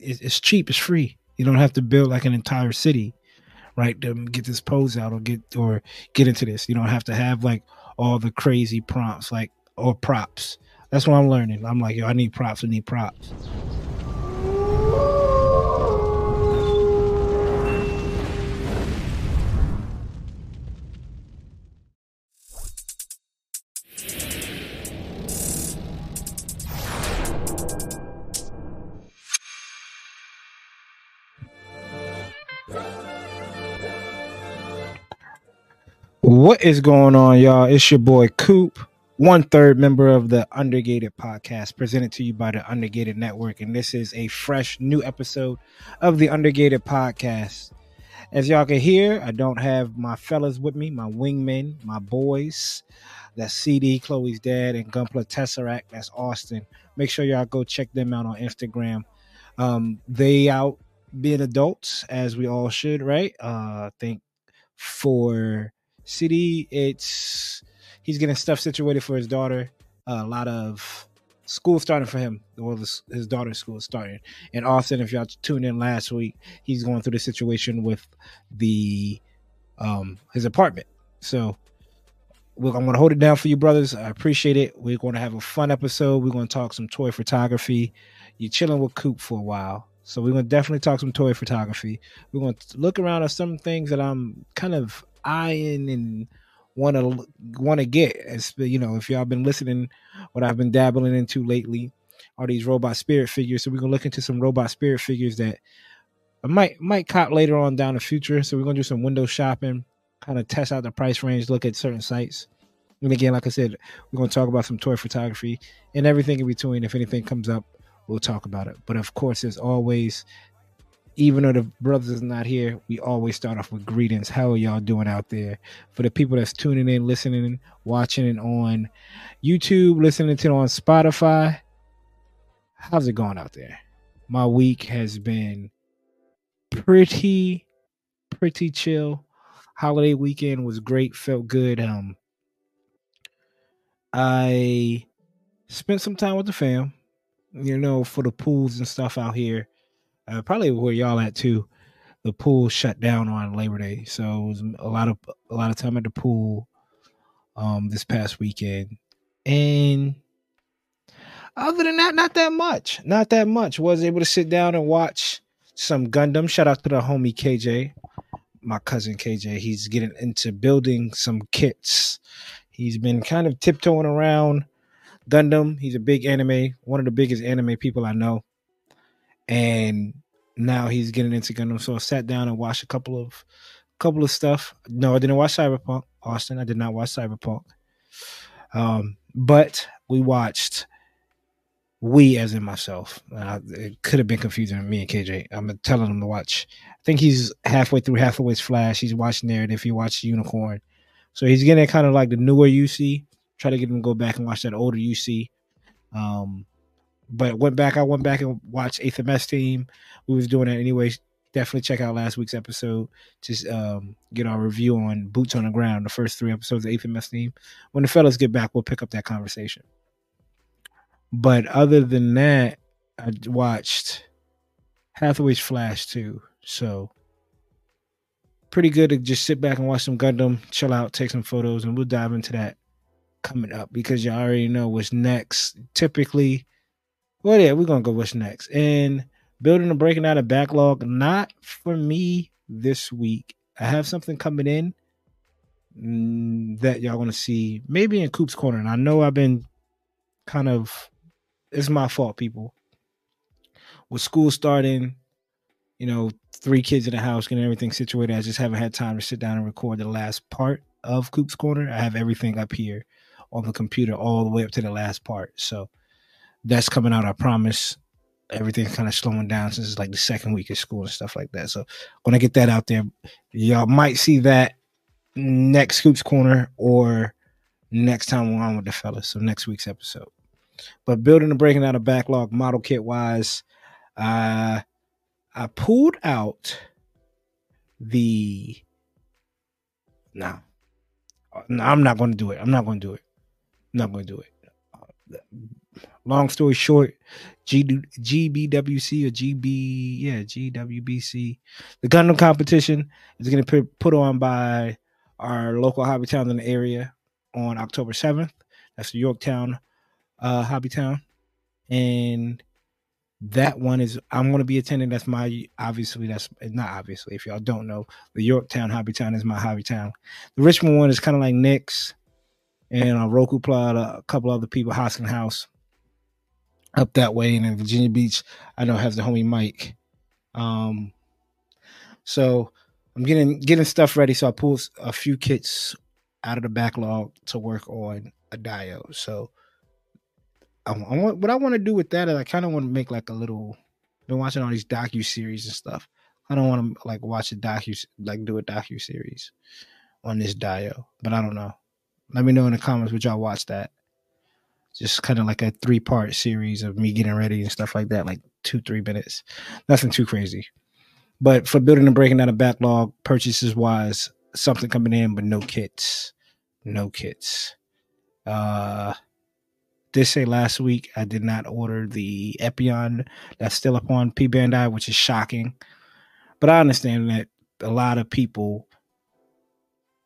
it's cheap, it's free. You don't have to build like an entire city, right? To get this pose out or get or get into this. You don't have to have like all the crazy prompts, like or props. That's what I'm learning. I'm like, yo, I need props. I need props. What is going on, y'all? It's your boy Coop, one third member of the Undergated podcast, presented to you by the Undergated Network. And this is a fresh new episode of the Undergated podcast. As y'all can hear, I don't have my fellas with me, my wingmen, my boys. That's CD, Chloe's dad, and Gunpla Tesseract. That's Austen. Make sure y'all go check them out on Instagram. Um, they out being adults, as we all should, right? Uh, I think for CD, it's he's getting stuff situated for his daughter. Uh, a lot of school starting for him. Well, his, his daughter's school is starting. And Austen, if y'all tuned in last week, he's going through the situation with the um his apartment. So I'm going to hold it down for you, brothers. I appreciate it. We're going to have a fun episode. We're going to talk some toy photography. You're chilling with Coop for a while. So we're going to definitely talk some toy photography. We're going to look around at some things that I'm kind of eyeing and want to want to get. As you know, if y'all been listening, what I've been dabbling into lately are these robot spirit figures. So we're gonna look into some robot spirit figures that I might might cop later on down the future. So we're gonna do some window shopping, kind of test out the price range, look at certain sites. And again, like I said, we're gonna talk about some toy photography and everything in between. If anything comes up, we'll talk about it. But of course, as always, even though the brothers is not here, we always start off with greetings. How are y'all doing out there? For the people that's tuning in, listening, watching it on YouTube, listening to it on Spotify, how's it going out there? My week has been pretty, pretty chill. Holiday weekend was great, felt good. Um, I spent some time with the fam, you know, for the pools and stuff out here uh, probably where y'all at too. The pool shut down on Labor Day, so it was a lot of a lot of time at the pool um, this past weekend, and other than that, not that much. Not that much. Was able to sit down and watch some Gundam. Shout out to the homie KJ, my cousin KJ. He's getting into building some kits. He's been kind of tiptoeing around Gundam. He's a big anime, one of the biggest anime people I know and now he's getting into Gundam. So I sat down and watched a couple of couple of stuff. No, I didn't watch Cyberpunk, Austen. I did not watch Cyberpunk. Um, but we watched we as in myself. Uh, it could have been confusing me and KJ. I'm telling him to watch. I think he's halfway through Hathaway's Flash. He's watching if he watched Unicorn, so he's getting kind of like the newer UC. Try to get him to go back and watch that older UC. Um, but went back. I went back and watched Eighth MS Team. We was doing that anyway. Definitely check out last week's episode. Just um, get our review on Boots on the Ground, the first three episodes of Eighth MS Team. When the fellas get back, we'll pick up that conversation. But other than that, I watched Hathaway's Flash too. So pretty good to just sit back and watch some Gundam, chill out, take some photos, and we'll dive into that coming up because you already know what's next. Typically, well, yeah, we're gonna go what's next. And building and breaking out a backlog, not for me this week. I have something coming in mm, that y'all gonna see maybe in Coop's Corner. And I know I've been kind of it's my fault, people. With school starting, you know, three kids in the house, getting everything situated. I just haven't had time to sit down and record the last part of Coop's Corner. I have everything up here on the computer all the way up to the last part. So that's coming out. I promise. Everything's kind of slowing down since it's like the second week of school and stuff like that. So when I get that out there, y'all might see that next Coop's Corner or next time we're on with the fellas. So next week's episode. But building and breaking out a backlog model kit wise, uh, I pulled out the. No, no, I'm not going to do it. I'm not going to do it. I'm not going to do it long story short, G, GBWC or GB, yeah, GWBC, the Gundam competition is going to be put on by our local hobby town in the area on October 7th. That's the Yorktown uh, Hobby Town. And that one is I'm going to be attending. That's my obviously that's not obviously if y'all don't know the Yorktown Hobby Town is my hobby town. The Richmond one is kind of like Nick's and uh, Roku Plot, a couple other people, Hoskin House up that way, and in Virginia Beach I know has the homie Mike. Um, so I'm getting getting stuff ready. So I pulled a few kits out of the backlog to work on a dio. So I, I want what I want to do with that is I kind of want to make like a little. Been watching all these docu series and stuff. I don't want to like watch a docu like do a docu series on this dio, but I don't know. Let me know in the comments would y'all watch that. Just kind of like a three part series of me getting ready and stuff like that, like two three minutes. Nothing too crazy. But for building and breaking down a backlog, purchases wise, something coming in, but no kits. No kits. Uh did say last week I did not order the Epyon that's still up on P Bandai, which is shocking. But I understand that a lot of people,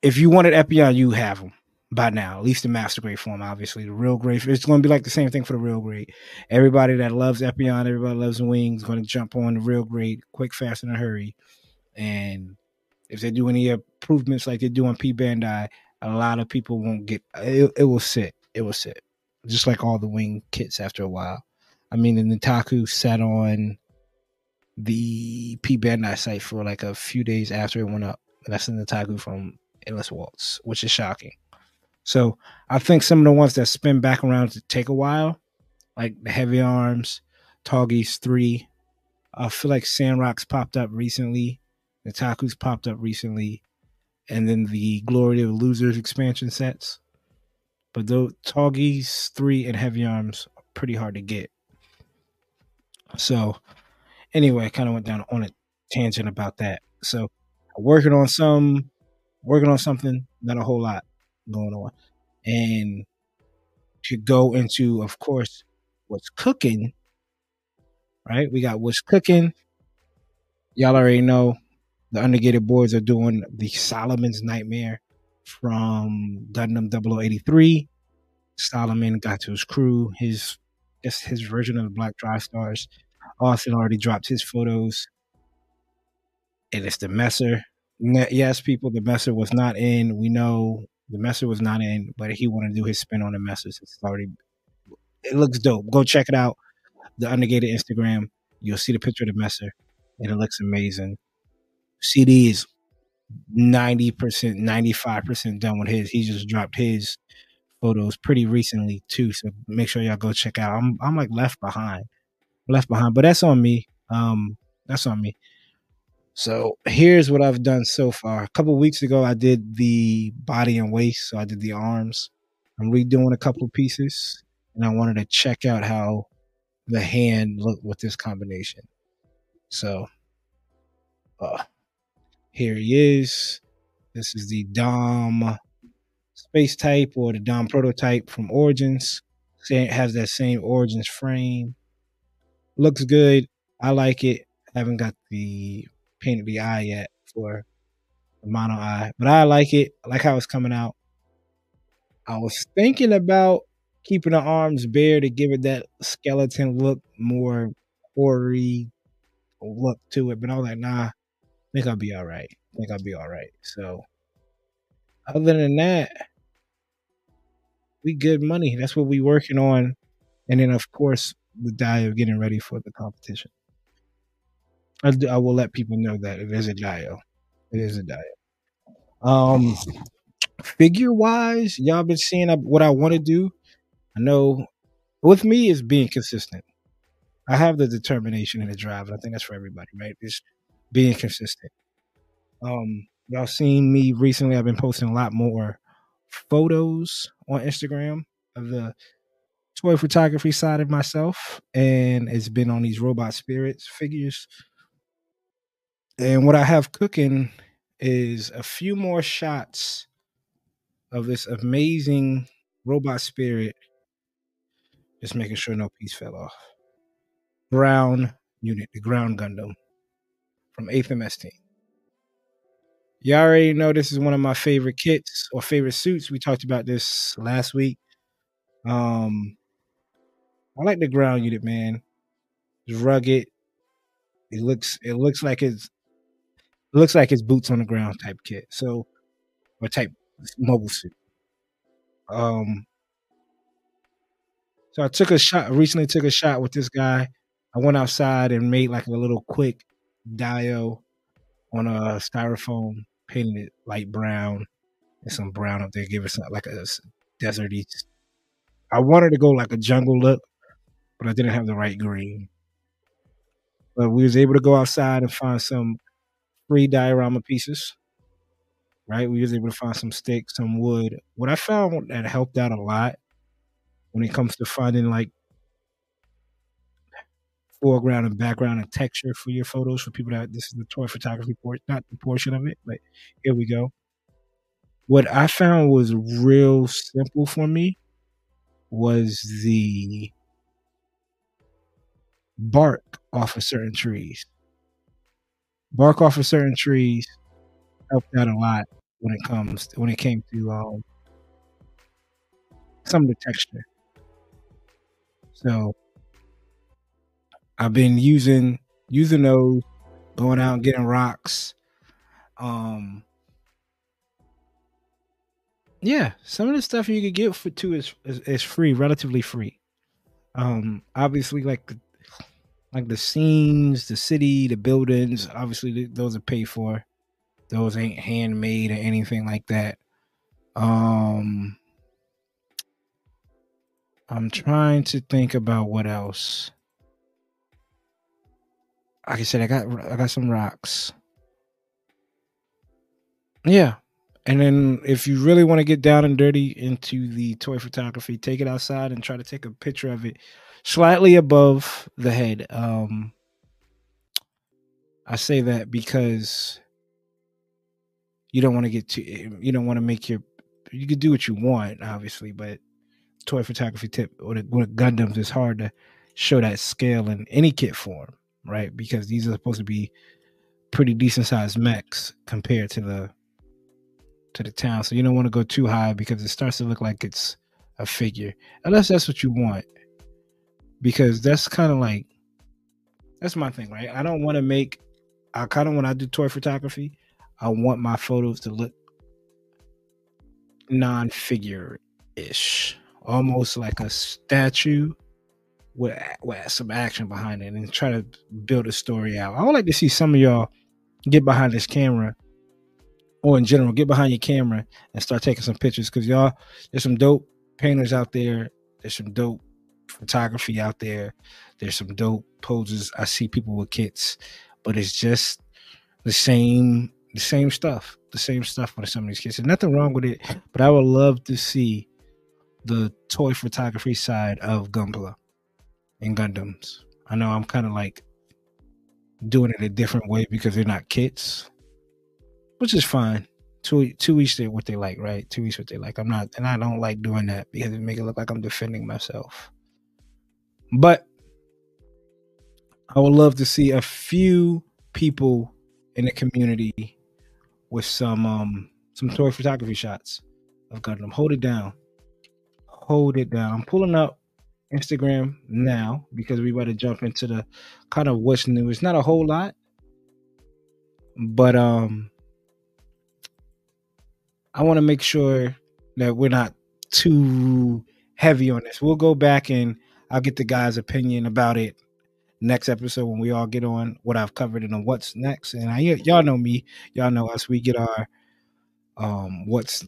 if you wanted Epyon, you have them by now, at least the master grade form, obviously. The real grade, it's going to be like the same thing for the real grade. Everybody that loves Epyon, everybody loves Wings, going to jump on the real grade quick, fast, in a hurry. And if they do any improvements like they do on P Bandai, a lot of people won't get it, it will sit. It will sit. Just like all the wing kits after a while. I mean, the Nitaku sat on the P Bandai site for like a few days after it went up. And that's the Nitaku from Endless Waltz, which is shocking. So I think some of the ones that spin back around to take a while, like the Heavy Arms, Tallgeese 3, I feel like Sandrock's popped up recently. The Taku's popped up recently. And then the Glory of Losers expansion sets. But the Tallgeese 3 and Heavy Arms are pretty hard to get. So anyway, I kind of went down on a tangent about that. So working on some working on something, not a whole lot going on. And to go into, of course, what's cooking, right? We got what's cooking. Y'all already know the Undergated boards are doing the Solomon's Nightmare from Gundam 0083. Solomon got to his crew, his his version of the Black Drive Stars. Austen already dropped his photos. And it's the Messer. Yes, people, the Messer was not in. We know the Messer was not in, but he wanted to do his spin on the Messer. It's already it looks dope. Go check it out. The Undergated Instagram. You'll see the picture of the Messer, and it looks amazing. CD is ninety percent, ninety five percent done with his. He just dropped his photos pretty recently too. So make sure y'all go check out. I'm I'm like left behind, left behind, but that's on me. Um, that's on me. So here's what I've done so far. A couple weeks ago, I did the body and waist. So I did the arms. I'm redoing a couple pieces, and I wanted to check out how the hand looked with this combination. So, uh, here he is. This is the Dom space type or the Dom prototype from Origins. It has that same Origins frame. Looks good. I like it. I haven't got the painted the eye yet for the mono eye, but I like it. I like how it's coming out. I was thinking about keeping the arms bare to give it that skeleton look, more hoary look to it. But I was like, nah, I think I'll be all right. I think I'll be all right. So, other than that, we good money. That's what we working on. And then, of course, the die of getting ready for the competition. I, do, I will let people know that it is a dio. It is a dio. Um, figure wise, y'all been seeing what I want to do. I know with me is being consistent. I have the determination and the drive, and I think that's for everybody, right? Just being consistent. Um, y'all seen me recently. I've been posting a lot more photos on Instagram of the toy photography side of myself, and it's been on these robot spirits figures and what I have cooking is a few more shots of this amazing robot spirit Just making sure no piece fell off. Brown unit, the ground Gundam from 8th MS team. You already know this is one of my favorite kits or favorite suits. We talked about this last week. Um, I like the ground unit, man. It's rugged. It looks it looks like it's it looks like it's boots on the ground type kit. So or type mobile suit. Um so I took a shot recently took a shot with this guy. I went outside and made like a little quick dio on a styrofoam, painted it light brown and some brown up there, give it some like a deserty. I wanted to go like a jungle look, but I didn't have the right green. But we was able to go outside and find some free diorama pieces. Right, we was able to find some sticks, some wood. What I found that helped out a lot when it comes to finding like foreground and background and texture for your photos for people that this is the toy photography port, not the portion of it, but here we go. What I found was real simple for me was the bark off of certain trees. Bark off of certain trees helped out a lot when it comes to, when it came to um, some of the texture. So I've been using using those, going out and getting rocks. Um, yeah, some of the stuff you could get for two is, is, is free, relatively free. Um, obviously, like the like the scenes, the city, the buildings. Obviously, those are paid for. Those ain't handmade or anything like that. Um, I'm trying to think about what else. Like I said, I got I got some rocks. Yeah. And then if you really want to get down and dirty into the toy photography, take it outside and try to take a picture of it slightly above the head. Um, I say that because you don't want to get too, you don't want to make your, you can do what you want, obviously, but toy photography tip or the, with Gundams, it's hard to show that scale in any kit form, right? Because these are supposed to be pretty decent sized mechs compared to the to the town. So you don't want to go too high because it starts to look like it's a figure. Unless that's what you want because that's kind of like that's my thing, right? I don't want to make. I kind of when I do toy photography, I want my photos to look non-figure ish, almost like a statue with, with some action behind it, and try to build a story out. I would like to see some of y'all get behind this camera, or in general, get behind your camera and start taking some pictures because y'all, there's some dope painters out there. There's some dope photography out there. There's some dope poses. I see people with kits, but it's just the same the same stuff. The same stuff with some of these kits. There's nothing wrong with it, but I would love to see the toy photography side of Gunpla and Gundams. I know I'm kind of like doing it a different way because they're not kits, which is fine two two each they what they like, right? Two each what they like. I'm not, and I don't like doing that because it make it look like I'm defending myself. But I would love to see a few people in the community with some um some toy photography shots of Gundam. Hold it down. Hold it down. I'm pulling up Instagram now because we to jump into the kind of what's new. It's not a whole lot, but um I want to make sure that we're not too heavy on this. We'll go back and I'll get the guy's opinion about it next episode when we all get on what I've covered and what's next. And I, y'all know me, y'all know us. We get our um what's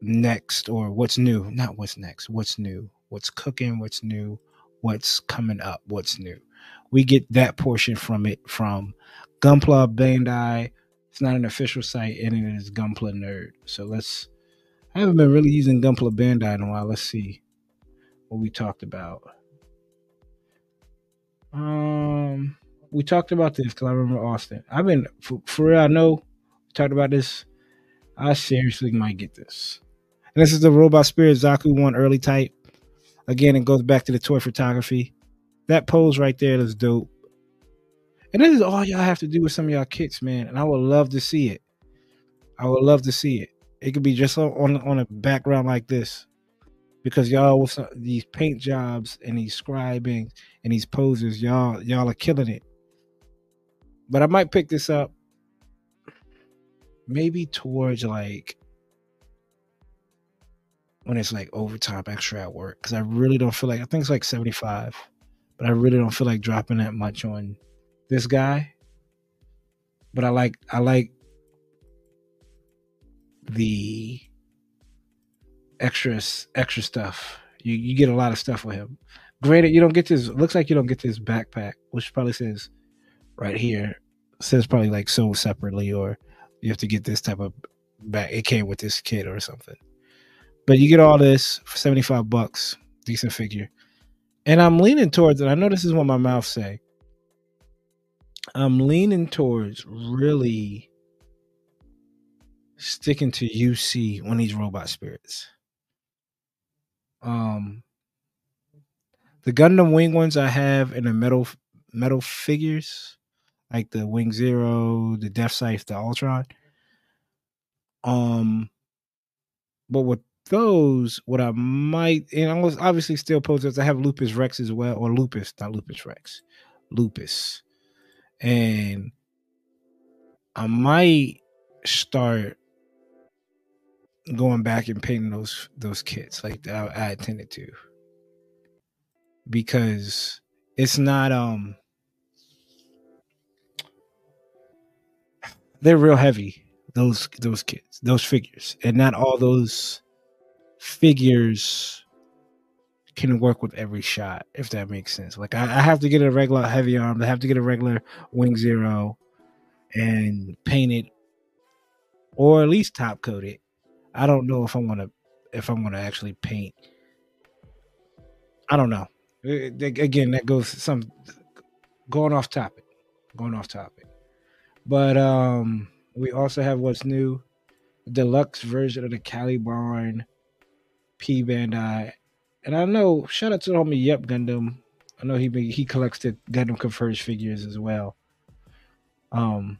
next or what's new, not what's next, what's new, what's cooking, what's new, what's coming up, what's new. We get that portion from it from Gunpla Bandai. It's not an official site, and it is Gunpla Nerd. So let's. I haven't been really using Gunpla Bandai in a while. Let's see what we talked about. Um, we talked about this because I remember Austen. I've been for, for real. I know talked about this. I seriously might get this. And this is the Robot Spirit Zaku One early type. Again, it goes back to the toy photography. That pose right there is dope. And this is all y'all have to do with some of y'all kits, man. And I would love to see it. I would love to see it. It could be just on on a background like this, because y'all with these paint jobs and these scribing and these poses, y'all y'all are killing it. But I might pick this up maybe towards like when it's like overtime extra at work because I really don't feel like I think it's like 75, but I really don't feel like dropping that much on this guy. But I like I like the extra extra stuff. You you get a lot of stuff with him. Granted, you don't get this. Looks like you don't get this backpack, which probably says right here says probably like sold separately, or you have to get this type of back. It came with this kit or something. But you get all this for 75 bucks, decent figure. And I'm leaning towards it. I know this is what my mouth say. I'm leaning towards really sticking to UC on these robot spirits. Um the Gundam wing ones I have in the metal metal figures, like the Wing Zero, the Death Scythe, the Altron. Um but with those, what I might, and I was obviously still posers. I have Lupus Rex as well, or Lupus, not Lupus Rex, Lupus, and I might start going back and painting those those kits like I, I to, because it's not um they're real heavy those those kits those figures and not all those figures can work with every shot, if that makes sense. Like I, I, have to get a regular heavy arm, I have to get a regular wing zero and paint it or at least top coat it. I don't know if I'm gonna if I'm to actually paint. I don't know. Again, that goes some going off topic, going off topic. But um we also have what's new, deluxe version of the Caliburn P Bandai. And I know, shout out to the homie Yep Gundam. I know he he collects the Gundam Converge figures as well. Um,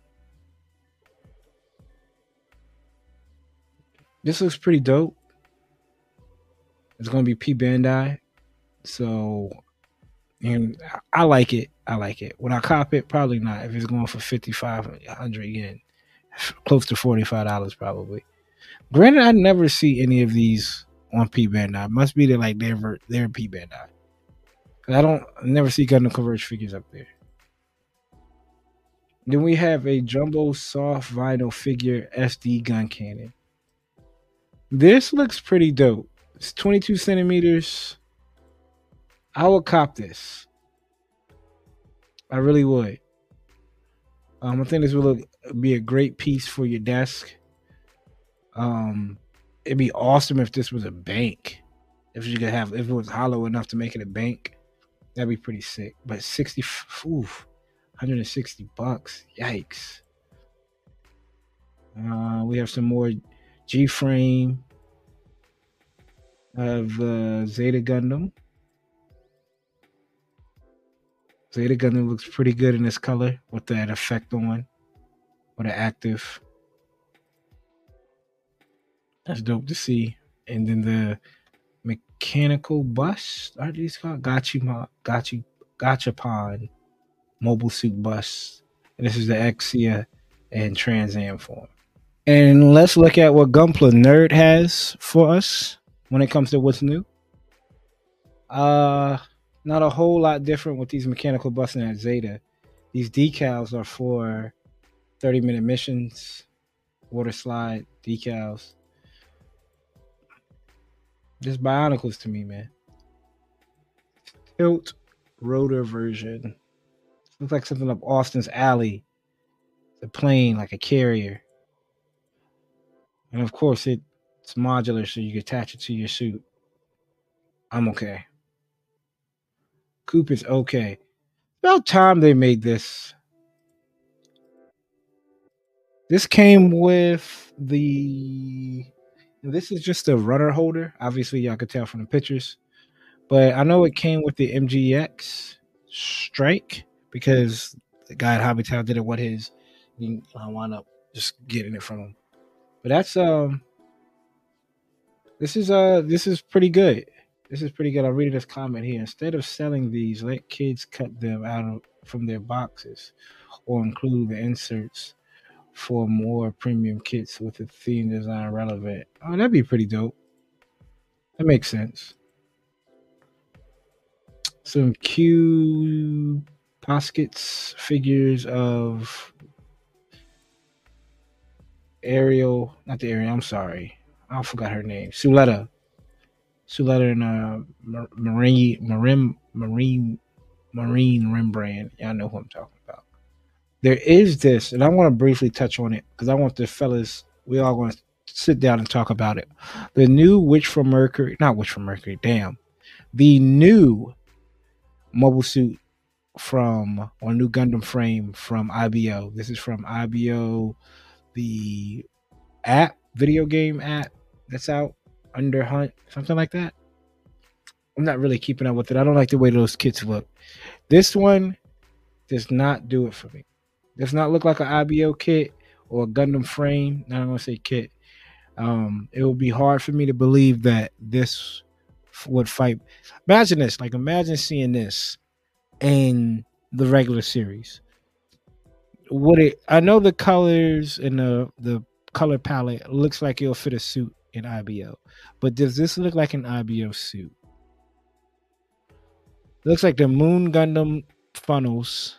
this looks pretty dope. It's gonna be P Bandai, so and I like it. I like it. Would I cop it? Probably not. If it's going for fifty five hundred yen, close to forty five dollars probably. Granted, I never see any of these on P Bandai. Must be they're like they're they're P Bandai. Cause I don't I never see Gundam Converge figures up there. Then we have a jumbo soft vinyl figure SD Guncannon. This looks pretty dope. It's 22 centimeters. I would cop this. I really would. Um, I think this will be a great piece for your desk. Um, it'd be awesome if this was a bank. If you could have, if it was hollow enough to make it a bank, that'd be pretty sick. But 60, oof, 160 bucks. Yikes. Uh, we have some more G frame of uh, Zeta Gundam. Zeta Gundam looks pretty good in this color with that effect on, with an active. That's dope to see. And then the mechanical bus, are these called? Gachi, Gachi, Gachapon mobile suit bus. And this is the Exia and Trans Am form. And let's look at what Gunpla Nerd has for us when it comes to what's new. Uh not a whole lot different with these mechanical buses at Zeta. These decals are for 30 minute missions, water slide decals. Just Bionicles to me, man. Tilt rotor version. Looks like something up Austen's alley. The plane, like a carrier. And of course, it, it's modular, so you can attach it to your suit. I'm okay. Coop is okay. About time they made this. This came with the this is just a runner holder. Obviously, y'all could tell from the pictures. But I know it came with the MGEX strike because the guy at Hobby Town didn't uh, want his. I wound up just getting it from him. But that's um this is uh this is pretty good. This is pretty good. I'm reading this comment here. Instead of selling these, let kids cut them out of, from their boxes or include the inserts for more premium kits with the theme design relevant. Oh, that'd be pretty dope. That makes sense. Some Q poskets figures of Ariel, not the Ariel, I'm sorry. I forgot her name. Suletta. Suletta and uh, Marine, Marine, Marine, Marine Rembrandt. Y'all know who I'm talking about. There is this, and I want to briefly touch on it because I want the fellas, we all want to sit down and talk about it. The new Witch from Mercury, not Witch from Mercury, damn. The new mobile suit from, or new Gundam frame from IBO. This is from IBO, the app, video game app that's out, Urdr-Hunt, something like that. I'm not really keeping up with it. I don't like the way those kits look. This one does not do it for me. Does not look like an IBO kit or a Gundam frame. Not gonna say kit. Um, it would be hard for me to believe that this would fight. Imagine this. Like imagine seeing this in the regular series. Would it? I know the colors and the the color palette looks like it'll fit a suit in IBO. But does this look like an IBO suit? It looks like the Moon Gundam funnels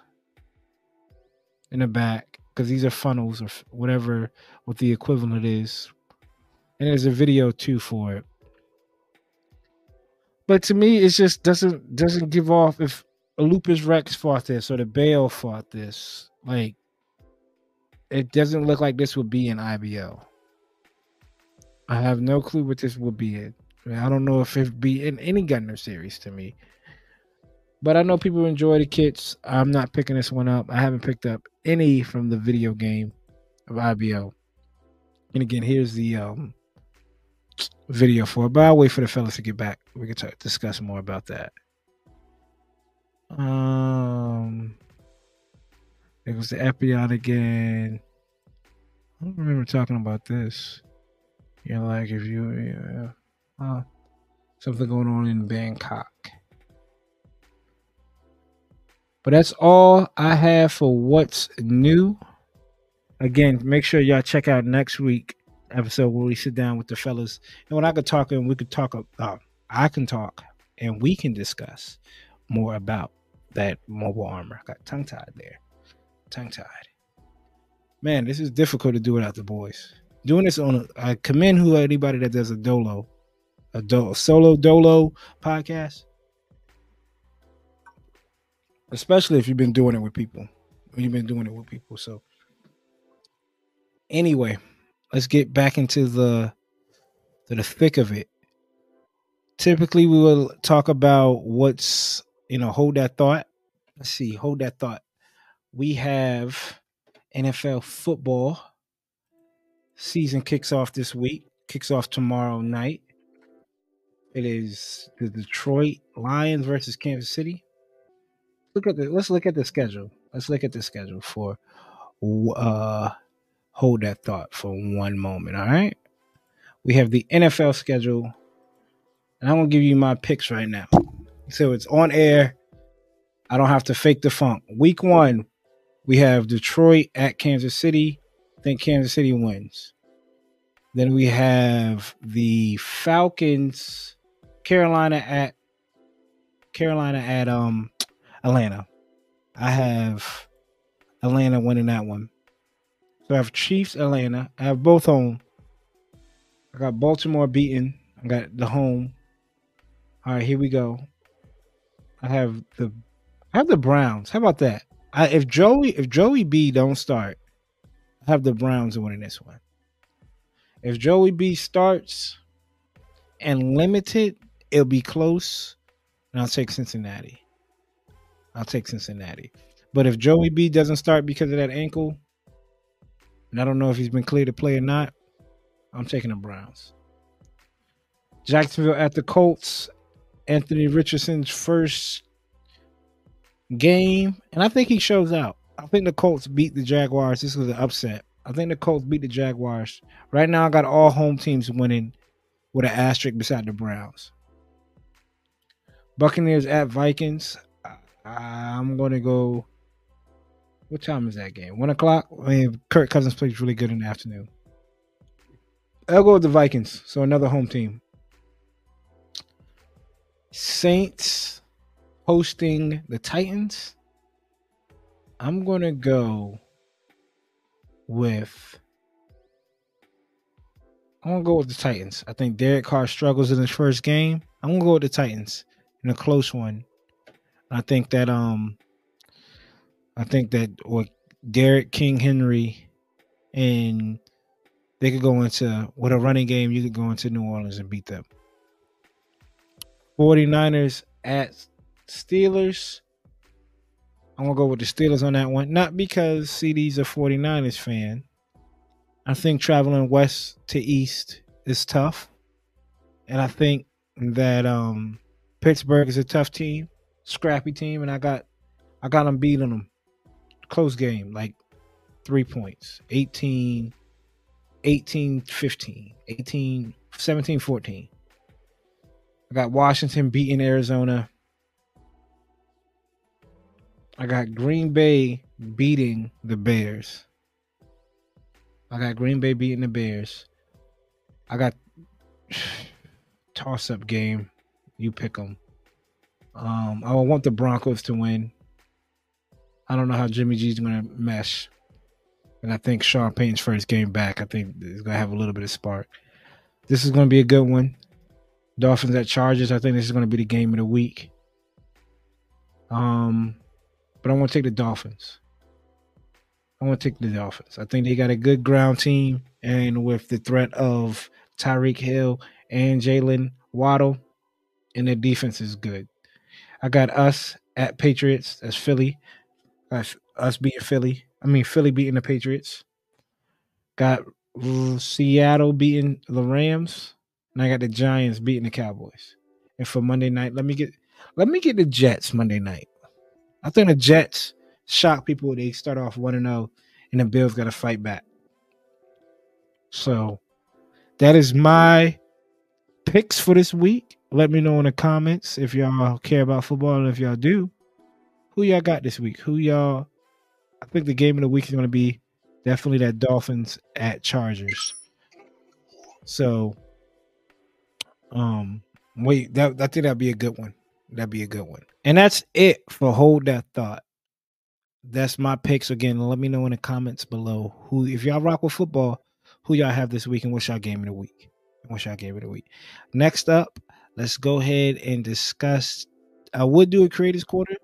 in the back because these are funnels or whatever what the equivalent is. And there's a video too for it. But to me, it just doesn't doesn't give off if Lupus Rex fought this or the Bael fought this. Like it doesn't look like this would be an IBO. I have no clue what this will be in. I don't know if it be in any Gundam series to me. But I know people enjoy the kits. I'm not picking this one up. I haven't picked up any from the video game of IBO. And again, here's the um, video for it. But I'll wait for the fellas to get back. We can talk, discuss more about that. Um, it was the Epyon again. I don't remember talking about this. You know, like if you, uh, something going on in Bangkok. But that's all I have for what's new. Again, make sure y'all check out next week episode where we sit down with the fellas and when I could talk and we could talk. Uh, I can talk and we can discuss more about that mobile armor. I Got tongue tied there, tongue tied. Man, this is difficult to do without the boys doing this on a, I commend who anybody that does a dolo, a, do, a solo dolo podcast, especially if you've been doing it with people. You've been doing it with people. So anyway, let's get back into the to the thick of it. Typically, we will talk about what's you know. Hold that thought. Let's see. Hold that thought. We have NFL football season kicks off this week, kicks off tomorrow night. It is the Detroit Lions versus Kansas City. Look at the let's look at the schedule. Let's look at the schedule for uh hold that thought for one moment, all right? We have the NFL schedule. And I'm gonna give you my picks right now. So it's on air. I don't have to fake the funk. Week one, we have Detroit at Kansas City I think Kansas City wins. Then we have the Falcons, Carolina at Carolina at um Atlanta. I have Atlanta winning that one. So I have Chiefs, Atlanta. I have both home. I got Baltimore beaten. I got the home. All right, here we go. I have the I have the Browns. How about that? I, if Joey if Joey B don't start, I have the Browns winning this one. If Joey B starts and limited, it'll be close. And I'll take Cincinnati. I'll take Cincinnati. But if Joey B doesn't start because of that ankle, and I don't know if he's been cleared to play or not, I'm taking the Browns. Jacksonville at the Colts Anthony Richardson's first game, and I think he shows out. I think the Colts beat the Jaguars. This was an upset. I think the Colts beat the Jaguars. Right now, I got all home teams winning with an asterisk beside the Browns. Buccaneers at Vikings. I'm going to go. What time is that game? One o'clock. I mean, Kirk Cousins plays really good in the afternoon. I'll go with the Vikings. So another home team. Saints hosting the Titans. I'm going to go with. I'm going to go with the Titans. I think Derek Carr struggles in his first game. I'm going to go with the Titans in a close one. I think that um I think that what Derrick King Henry and they could go into with a running game, you could go into New Orleans and beat them. 49ers at Steelers. I'm gonna go with the Steelers on that one. Not because CD's a 49ers fan. I think traveling west to east is tough. And I think that um Pittsburgh is a tough team, scrappy team, and I got I got them beating them. Close game, like three points. 18, 18, 15, 18, 17, 14. I got Washington beating Arizona. I got Green Bay beating the Bears. I got Green Bay beating the Bears. I got toss up game. You pick them. Um, I want the Broncos to win. I don't know how Jimmy G's going to mesh. And I think Sean Payton's first game back, I think is going to have a little bit of spark. This is going to be a good one. Dolphins at Chargers. I think this is going to be the game of the week. Um, but I want to take the Dolphins. I want to take the Dolphins. I think they got a good ground team, and with the threat of Tyreek Hill and Jaylen Waddle, and their defense is good. I got us at Patriots. That's Philly. That's us beating Philly. I mean Philly beating the Patriots. Got Seattle beating the Rams, and I got the Giants beating the Cowboys. And for Monday night, let me get let me get the Jets Monday night. I think the Jets shock people. They start off one and zero, oh, and the Bills got to fight back. So that is my picks for this week. Let me know in the comments if y'all care about football and if y'all do. Who y'all got this week? Who y'all? I think the game of the week is going to be definitely that Dolphins at Chargers. So, um, wait, that I think that'd be a good one. That'd be a good one. And that's it for hold that thought. That's my picks again. Let me know in the comments below who, if y'all rock with football, who y'all have this week and what's y'all game of the week. What's y'all game of the week. Next up, let's go ahead and discuss. I would do a creators corner,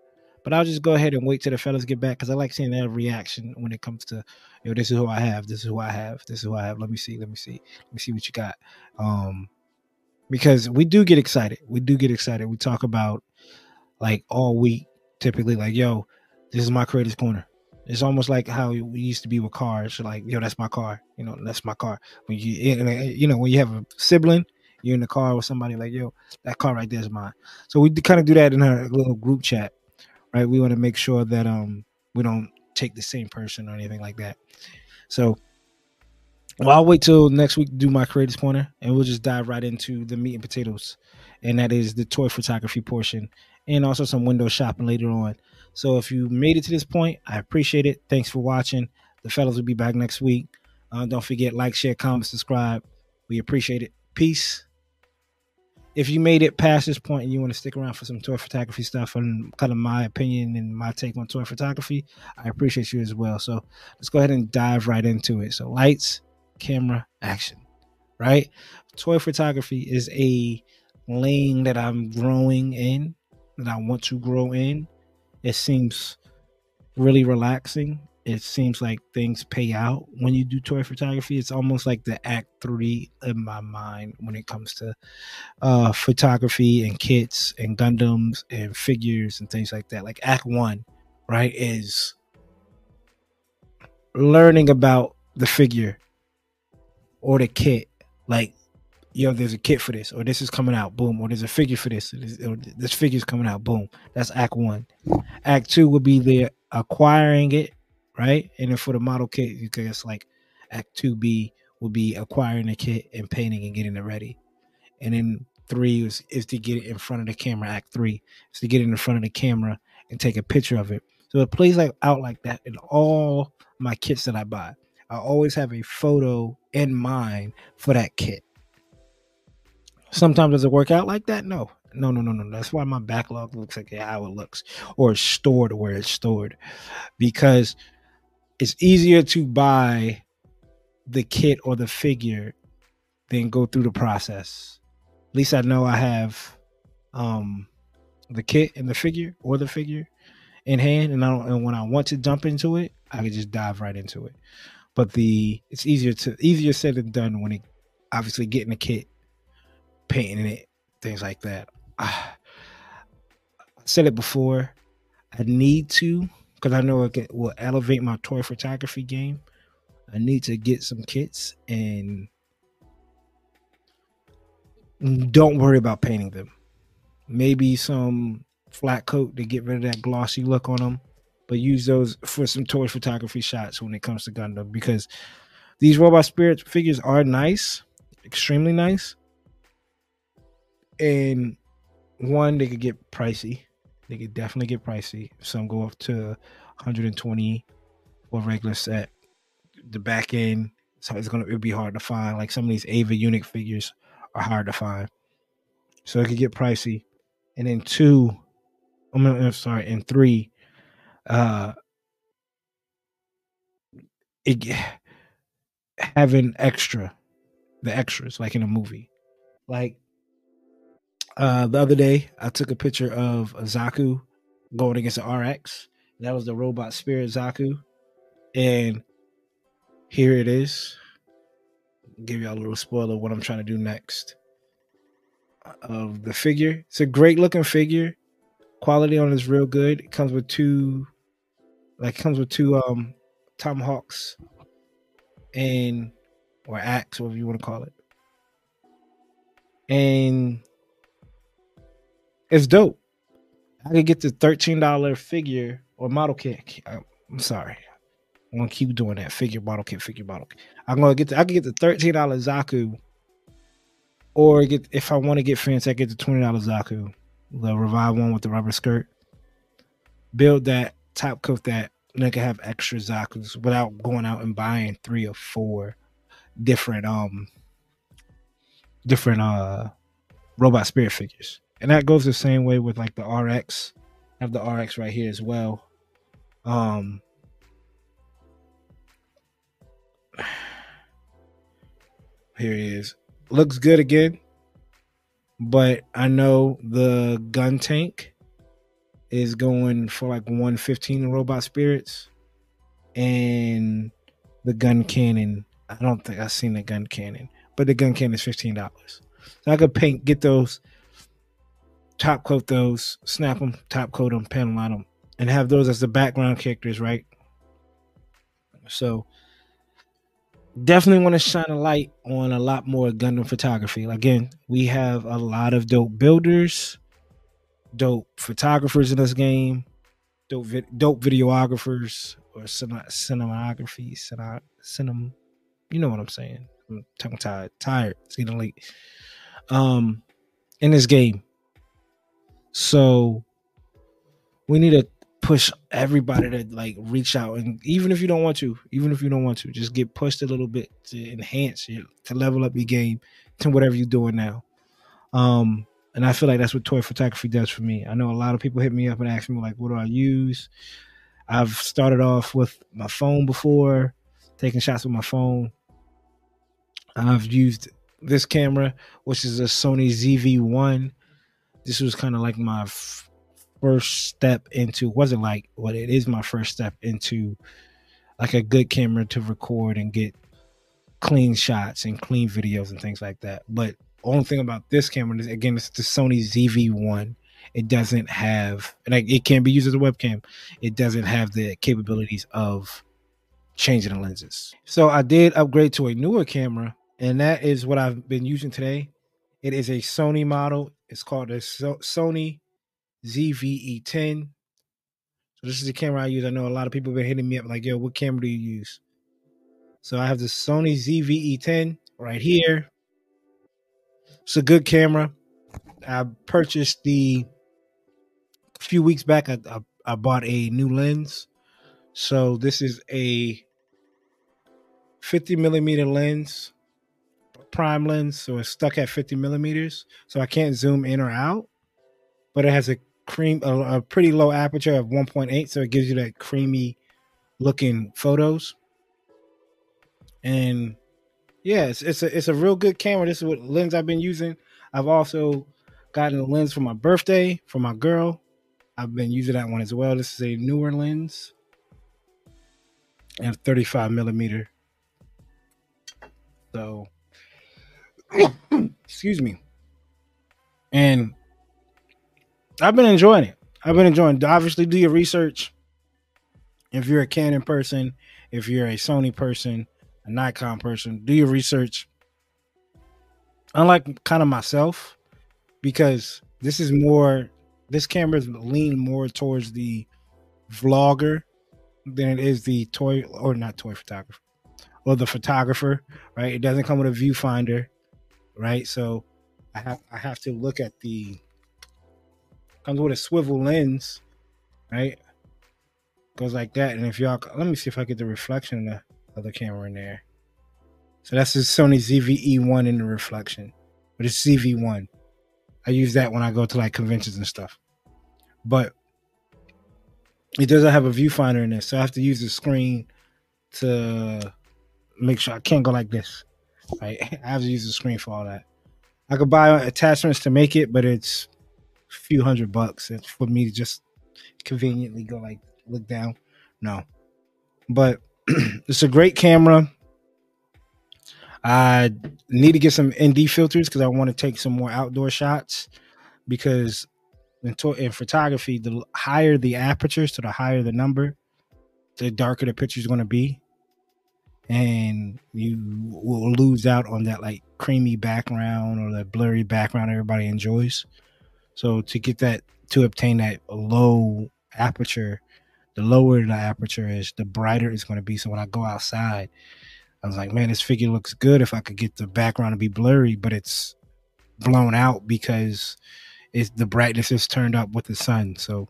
but I'll just go ahead and wait till the fellas get back because I like seeing their reaction when it comes to, you know, this is who I have, this is who I have, this is who I have. Let me see, let me see, let me see what you got. Um, because we do get excited. We do get excited. We talk about like all week, typically, like, yo, this is my creators corner. It's almost like how we used to be with cars. Like, yo, that's my car. You know, that's my car. When you, you know, when you have a sibling you're in the car with somebody like, yo, that car right there is mine. So we kind of do that in our little group chat, right? We want to make sure that um we don't take the same person or anything like that. So well, I'll wait till next week to do my creators corner, and we'll just dive right into the meat and potatoes, and that is the toy photography portion, and also some window shopping later on. So if you made it to this point, I appreciate it. Thanks for watching. The fellas will be back next week. Uh, don't forget like, share, comment, subscribe. We appreciate it. Peace if you made it past this point and you want to stick around for some toy photography stuff and kind of my opinion and my take on toy photography, I appreciate you as well. So let's go ahead and dive right into it. So lights, camera, action. Right? Toy photography is a lane that I'm growing in, that I want to grow in. It seems really relaxing it seems like things pay out when you do toy photography. It's almost like the act three in my mind when it comes to uh, photography and kits and Gundams and figures and things like that. Like act one, right, is learning about the figure or the kit. Like yo, there's a kit for this, or this is coming out, boom, or there's a figure for this, or this figure's coming out, boom. That's Act One. Act Two would be the acquiring it, right? And then for the model kit, you guess like Act Two B would be acquiring the kit and painting and getting it ready. And then three is, is to get it in front of the camera. Act three is to get it in front of the camera and take a picture of it. So it plays like out like that in all my kits that I buy. I always have a photo in mind for that kit. Sometimes does it work out like that? No. No, no, no, no. That's why my backlog looks like how it looks or it's stored where it's stored. Because it's easier to buy the kit or the figure than go through the process. At least I know I have um the kit and the figure or the figure in hand and I don't, and when I want to jump into it, I can just dive right into it. But the it's easier to easier said than done when it obviously getting a kit painting it, things like that. Ah, I said it before. I need to because I know it will elevate my toy photography game. I need to get some kits and don't worry about painting them. Maybe some flat coat to get rid of that glossy look on them, but use those for some toy photography shots when it comes to Gundam because these robot spirit figures are nice, extremely nice, and one they could get pricey. They could definitely get pricey. Some go up to 120 for regular set. The back end, so it's gonna it'd be hard to find. Like some of these Ava Unique figures are hard to find, so it could get pricey. And then two, I'm, I'm sorry, and three, uh, it having extra, the extras like in a movie, like uh, the other day, I took a picture of a Zaku going against an RX. That was the robot spirit Zaku. And here it is. give y'all a little spoiler of what I'm trying to do next. Of the figure. It's a great looking figure. Quality on it is real good. It comes with two like comes with two um tomahawks and or axe, whatever you want to call it. And it's dope. I could get the thirteen dollar figure or model kit. I'm sorry, I'm gonna keep doing that figure model kit, figure model kit. I'm gonna get the, I could get the thirteen dollar Zaku, or get if I want to get fancy, I get the twenty dollar Zaku, the revive one with the rubber skirt. Build that, top coat that, I can have extra Zaku's without going out and buying three or four different um different uh robot spirit figures and that goes the same way with like the RX. I have the RX right here as well. Um, here he is. Looks good again, but I know the gun tank is going for like 115 in robot spirits, and the Guncannon. I don't think I've seen the Guncannon, but the Guncannon is fifteen dollars. So I could paint, get those top coat those, snap them, top coat them, panel on them, and have those as the background characters, right? So definitely want to shine a light on a lot more Gundam photography. Again, we have a lot of dope builders, dope photographers in this game, dope vi- dope videographers or cin- cinematography, cinem, cinem, you know what I'm saying. I'm tied, tired. It's getting late. Um, in this game, so we need to push everybody to like reach out and even if you don't want to, even if you don't want to, just get pushed a little bit to enhance your to level up your game to whatever you're doing now. Um and I feel like that's what toy photography does for me. I know a lot of people hit me up and ask me like, what do I use? I've started off with my phone before, taking shots with my phone. I've used this camera, which is a Sony ZV-1 this was kind of like my f- first step into wasn't like what it is my first step into like a good camera to record and get clean shots and clean videos and things like that. But only thing about this camera is again it's the Sony ZV-1. It doesn't have and it can be used as a webcam. It doesn't have the capabilities of changing the lenses. So I did upgrade to a newer camera, and that is what I've been using today It is a Sony model. It's called the so- Sony ZV-E10. So this is the camera I use. I know a lot of people have been hitting me up like, yo, what camera do you use? So I have the Sony ZV-E10 right here. It's a good camera. I purchased the a few weeks back. I, I, I bought a new lens. So this is a 50 millimeter lens, prime lens. So it's stuck at 50 millimeters. So I can't zoom in or out. But it has a cream, a, a pretty low aperture of 1.8. So it gives you that creamy looking photos. And yeah, it's, it's a it's a real good camera. This is what lens I've been using. I've also gotten a lens for my birthday for my girl. I've been using that one as well. This is a newer lens and 35 millimeter. So, excuse me. And I've been enjoying it. I've been enjoying. Obviously, do your research. If you're a Canon person, if you're a Sony person, a Nikon person, do your research. Unlike kind of myself, because this is more this camera is lean more towards the vlogger than it is the toy or not toy photographer or the photographer, right? It doesn't come with a viewfinder, right? So I have I have to look at the comes with a swivel lens, right? Goes like that, and if y'all let me see if I get the reflection of the other camera in there. So that's the Sony ZVE1 in the reflection, but it's ZV1. I use that when I go to like conventions and stuff. But it doesn't have a viewfinder in this, so I have to use the screen to make sure I can't go like this. Right, I have to use the screen for all that. I could buy attachments to make it, but it's a few hundred bucks. It's for me to just conveniently go like look down. No, but it's a great camera. I need to get some ND filters because I want to take some more outdoor shots. Because in, to- in photography, the higher the aperture, so the higher the number, the darker the picture is going to be, and you will lose out on that like creamy background or that blurry background everybody enjoys. So to get that to obtain that low aperture, the lower the aperture is, the brighter it's going to be. So when I go outside, I was like, man, this figure looks good if I could get the background to be blurry, but it's blown out because it's the brightness is turned up with the sun. So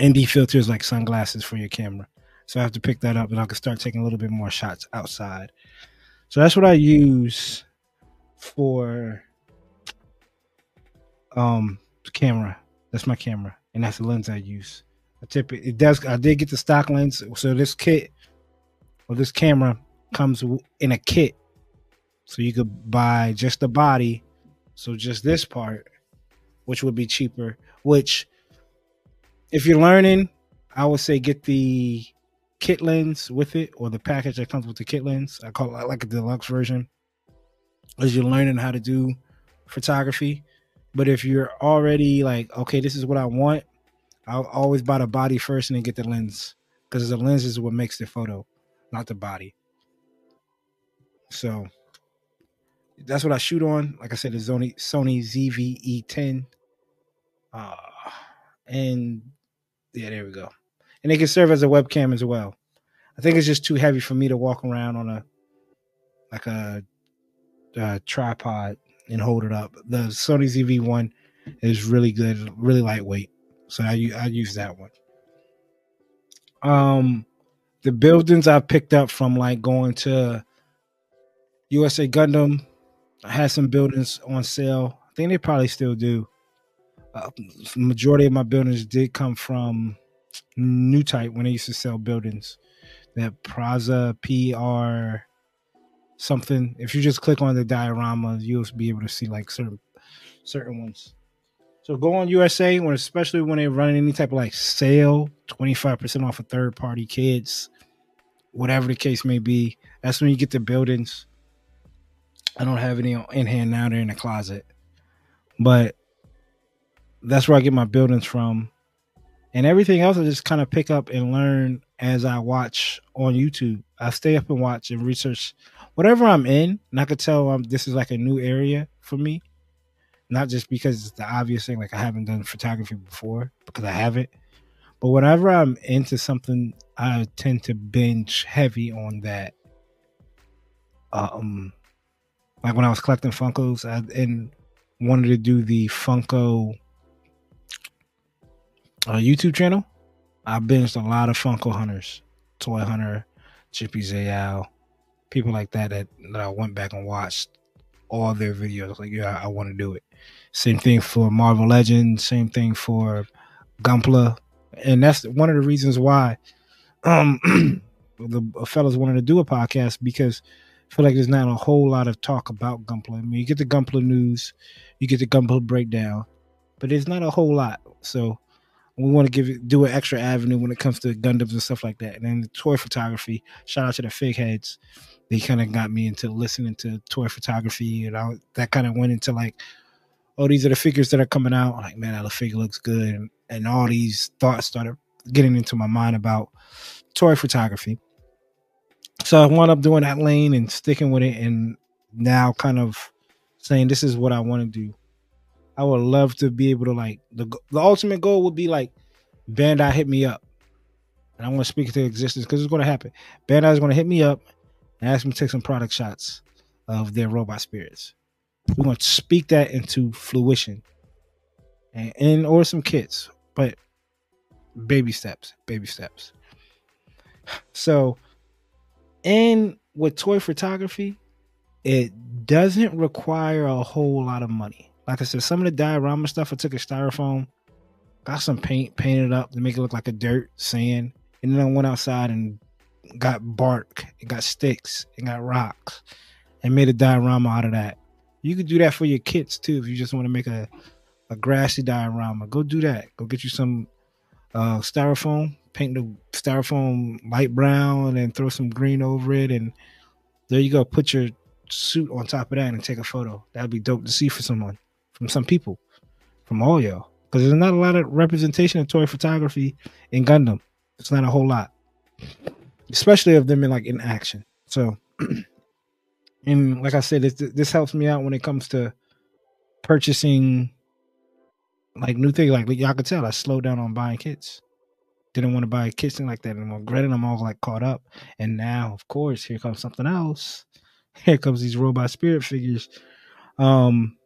ND filter is like sunglasses for your camera. So I have to pick that up and I can start taking a little bit more shots outside. So that's what I use for um camera. That's my camera. And that's the lens I use. I tip it. It does I did get the stock lens. So this kit or this camera comes in a kit. So you could buy just the body. So just this part, which would be cheaper. Which if you're learning, I would say get the kit lens with it or the package that comes with the kit lens. I call it like a deluxe version. As you're learning how to do photography. But if you're already like, okay, this is what I want, I'll always buy the body first and then get the lens. Because the lens is what makes the photo, not the body. So that's what I shoot on. Like I said, the Sony Sony ZV-E10. Uh, and yeah, there we go. And it can serve as a webcam as well. I think it's just too heavy for me to walk around on a like a, a tripod and hold it up. The Sony ZV1 is really good, really lightweight. So I I use that one. Um, the buildings I picked up from like going to USA Gundam. I had some buildings on sale. I think they probably still do. Uh, majority of my buildings did come from Newtype when they used to sell buildings. That Praza PR something. If you just click on the diorama, you'll be able to see like certain certain ones. So go on USA when especially when they're running any type of like sale, 25% off of third party kids, whatever the case may be. That's when you get the buildings. I don't have any in hand now, they're in the closet. But that's where I get my buildings from. And everything else I just kind of pick up and learn as I watch on YouTube. I stay up and watch and research whatever I'm in, and I could tell this is like a new area for me. Not just because it's the obvious thing, like I haven't done photography before, because I haven't. But whenever I'm into something, I tend to binge heavy on that. Um, like when I was collecting Funkos, I, and wanted to do the Funko uh, YouTube channel. I binged a lot of Funko hunters, Toy Hunter, Chippy Zayal, people like that, that that I went back and watched all their videos. Like, yeah, I, I want to do it. Same thing for Marvel Legends. Same thing for Gunpla, and that's one of the reasons why um the fellas wanted to do a podcast because I feel like there's not a whole lot of talk about Gunpla. I mean, you get the Gunpla news, you get the Gunpla breakdown, but there's not a whole lot. So we want to give do an extra avenue when it comes to Gundams and stuff like that. And then the toy photography. Shout out to the Fig Heads. They kind of got me into listening to toy photography, and I, that kind of went into like, oh, these are the figures that are coming out. I'm like, man, that figure looks good, and, and all these thoughts started getting into my mind about toy photography. So I wound up doing that lane and sticking with it, and now kind of saying this is what I want to do. I would love to be able to like the the ultimate goal would be like Bandai hit me up, and I want to speak to existence because it's going to happen. Bandai is going to hit me up and ask me to take some product shots of their robot spirits. We're going to speak that into fruition, and, and or some kits, but baby steps, baby steps. So, and with toy photography, it doesn't require a whole lot of money like I said, some of the diorama stuff I took a styrofoam, got some paint, painted up to make it look like a dirt sand, and then I went outside and got bark, and got sticks, and got rocks, and made a diorama out of that. You could do that for your kits too if you just want to make a a grassy diorama. Go do that. Go get you some uh, styrofoam, paint the styrofoam light brown, and throw some green over it, and there you go. Put your suit on top of that and take a photo. That'd be dope to see for someone from some people, from all y'all, because there's not a lot of representation of toy photography in Gundam. It's not a whole lot, especially of them in like in action. So, and like I said, this, this helps me out when it comes to purchasing like new things. Like y'all can tell, I slowed down on buying kits. Didn't want to buy kits like that anymore. Granted, I'm all like caught up, and now, of course, here comes something else. Here comes these robot spirit figures. Um,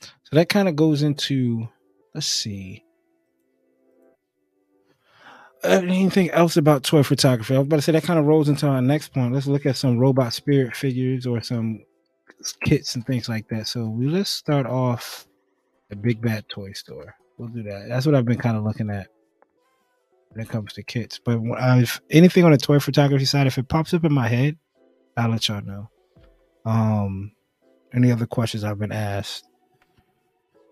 so that kind of goes into, let's see. Anything else about toy photography? I was about to say that kind of rolls into our next point. Let's look at some robot spirit figures or some kits and things like that. So we let's start off the Big Bad Toy Store. We'll do that. That's what I've been kind of looking at when it comes to kits. But I've anything on the toy photography side, if it pops up in my head, I'll let y'all know. Um, any other questions I've been asked?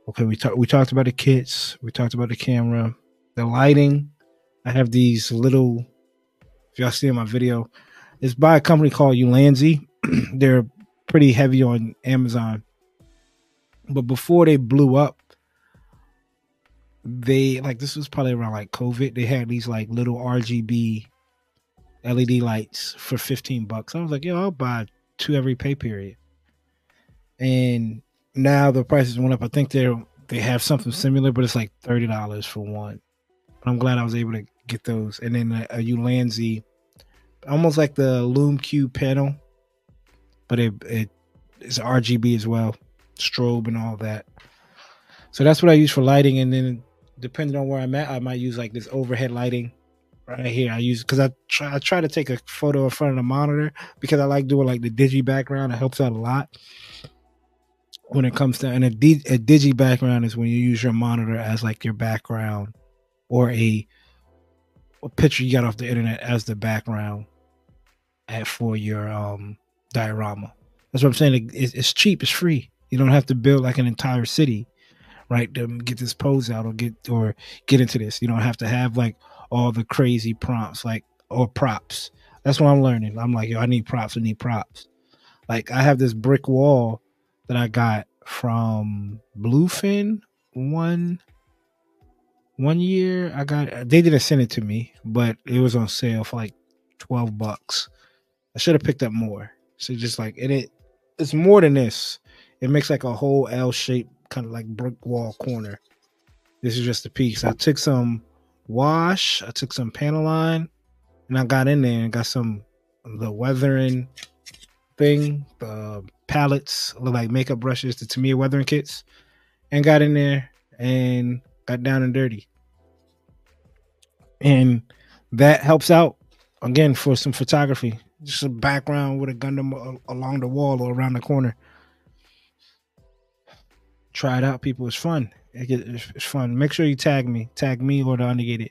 Okay, we talked we talked about the kits, we talked about the camera, the lighting. I have these little if y'all see in my video, it's by a company called Ulanzi. They're pretty heavy on Amazon. But before they blew up, they like this was probably around like COVID. They had these like little RGB LED lights for 15 bucks. I was like, yo, I'll buy two every pay period. And now the prices went up. I think they're they have something similar, but it's like thirty dollars for one. But I'm glad I was able to get those. And then a, a Ulanzi, almost like the Lume Cube panel, but it it is RGB as well, strobe and all that. So that's what I use for lighting. And then depending on where I'm at, I might use like this overhead lighting right here. I use because I try I try to take a photo in front of the monitor because I like doing like the digi background. It helps out a lot when it comes to and a digi background is when you use your monitor as like your background or a, a picture you got off the internet as the background at for your um diorama. That's what I'm saying. It's, it's cheap. It's free. You don't have to build like an entire city, right? To get this pose out or get or get into this. You don't have to have like all the crazy prompts like or props. That's what I'm learning. I'm like, yo, I need props. I need props. Like I have this brick wall that I got from Bluefin one one year. I got they didn't send it to me, but it was on sale for like twelve bucks. I should have picked up more. So just like and it it's more than this. it makes like a whole L shape, kind of like brick wall corner. This is just a piece. I took some wash, I took some Panaline, and I got in there and got some the weathering thing, the palettes, look like makeup brushes, the Tamiya weathering kits, and got in there and got down and dirty. And that helps out again for some photography. Just a background with a Gundam along the wall or around the corner. Try it out, people. It's fun. It's fun. Make sure you tag me, tag me or the Undergated.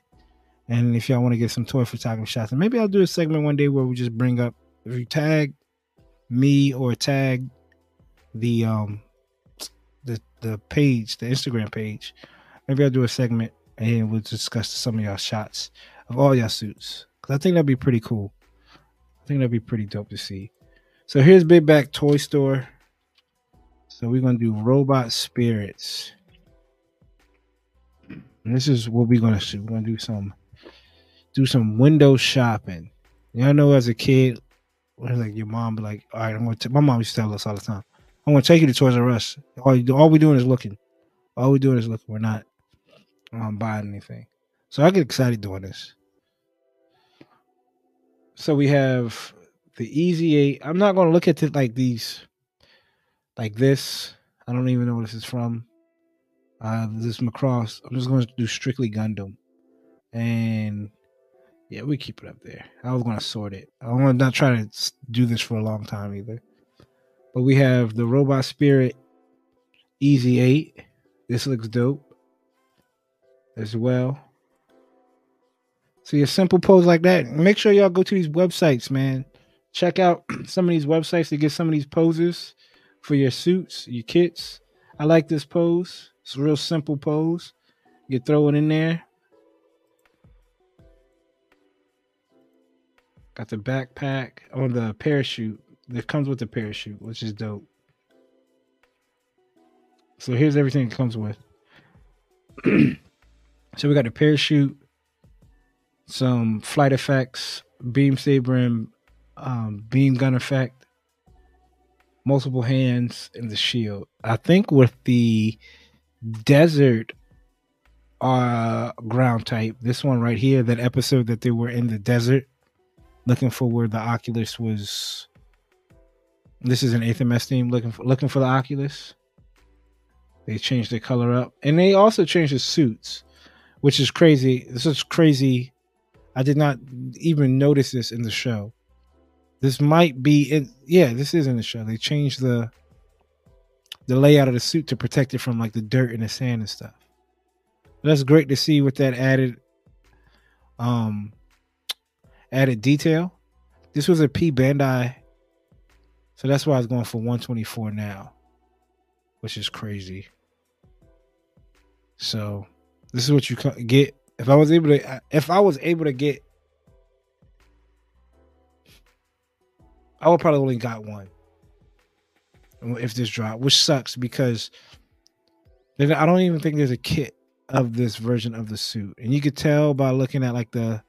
And if y'all want to get some toy photography shots, and maybe I'll do a segment one day where we just bring up if you tag me or tag the um the the page, the Instagram page. Maybe I'll do a segment and we'll discuss some of y'all shots of all y'all suits. Cause I think that'd be pretty cool. I think that'd be pretty dope to see. So here's Big Bad Toy Store. So we're gonna do robot spirits. And this is what we're gonna do. We're gonna do some do some window shopping. Y'all know as a kid, like your mom be like, all right, I'm gonna my mom used to tell us all the time, I'm gonna take you to Toys R Us. All you do, all we doing is looking. All we doing is looking. We're not um, buying anything. So I get excited doing this. So we have the Easy Eight. I'm not gonna look at it like these, like this. I don't even know what this is from. Uh, this Macross. I'm just going to do strictly Gundam, and yeah, we keep it up there. I was going to sort it. I want to not try to do this for a long time either. But we have the Robot Spirit Easy 8. This looks dope as well. See a simple pose like that. Make sure y'all go to these websites, man. Check out some of these websites to get some of these poses for your suits, your kits. I like this pose. It's a real simple pose. You throw it in there. Got the backpack on the parachute that comes with the parachute, which is dope. So here's everything it comes with. so we got the parachute, some flight effects, beam saber and um, beam gun effect, multiple hands, and the shield. I think with the desert uh ground type, this one right here, that episode that they were in the desert, looking for where the Apsalus was. This is an eighth team looking for looking for the Apsalus. They changed the color up, and they also changed the suits, which is crazy. This is crazy. I did not even notice this in the show. This might be in. Yeah, this is in the show. They changed the the layout of the suit to protect it from like the dirt and the sand and stuff. That's great to see with that added um added detail. This was a P Bandai, so that's why I was going for 124 now, which is crazy. So this is what you get. If I was able to, if I was able to get, I would probably only got one. If this drop, which sucks because I don't even think there's a kit of this version of the suit, and you could tell by looking at like the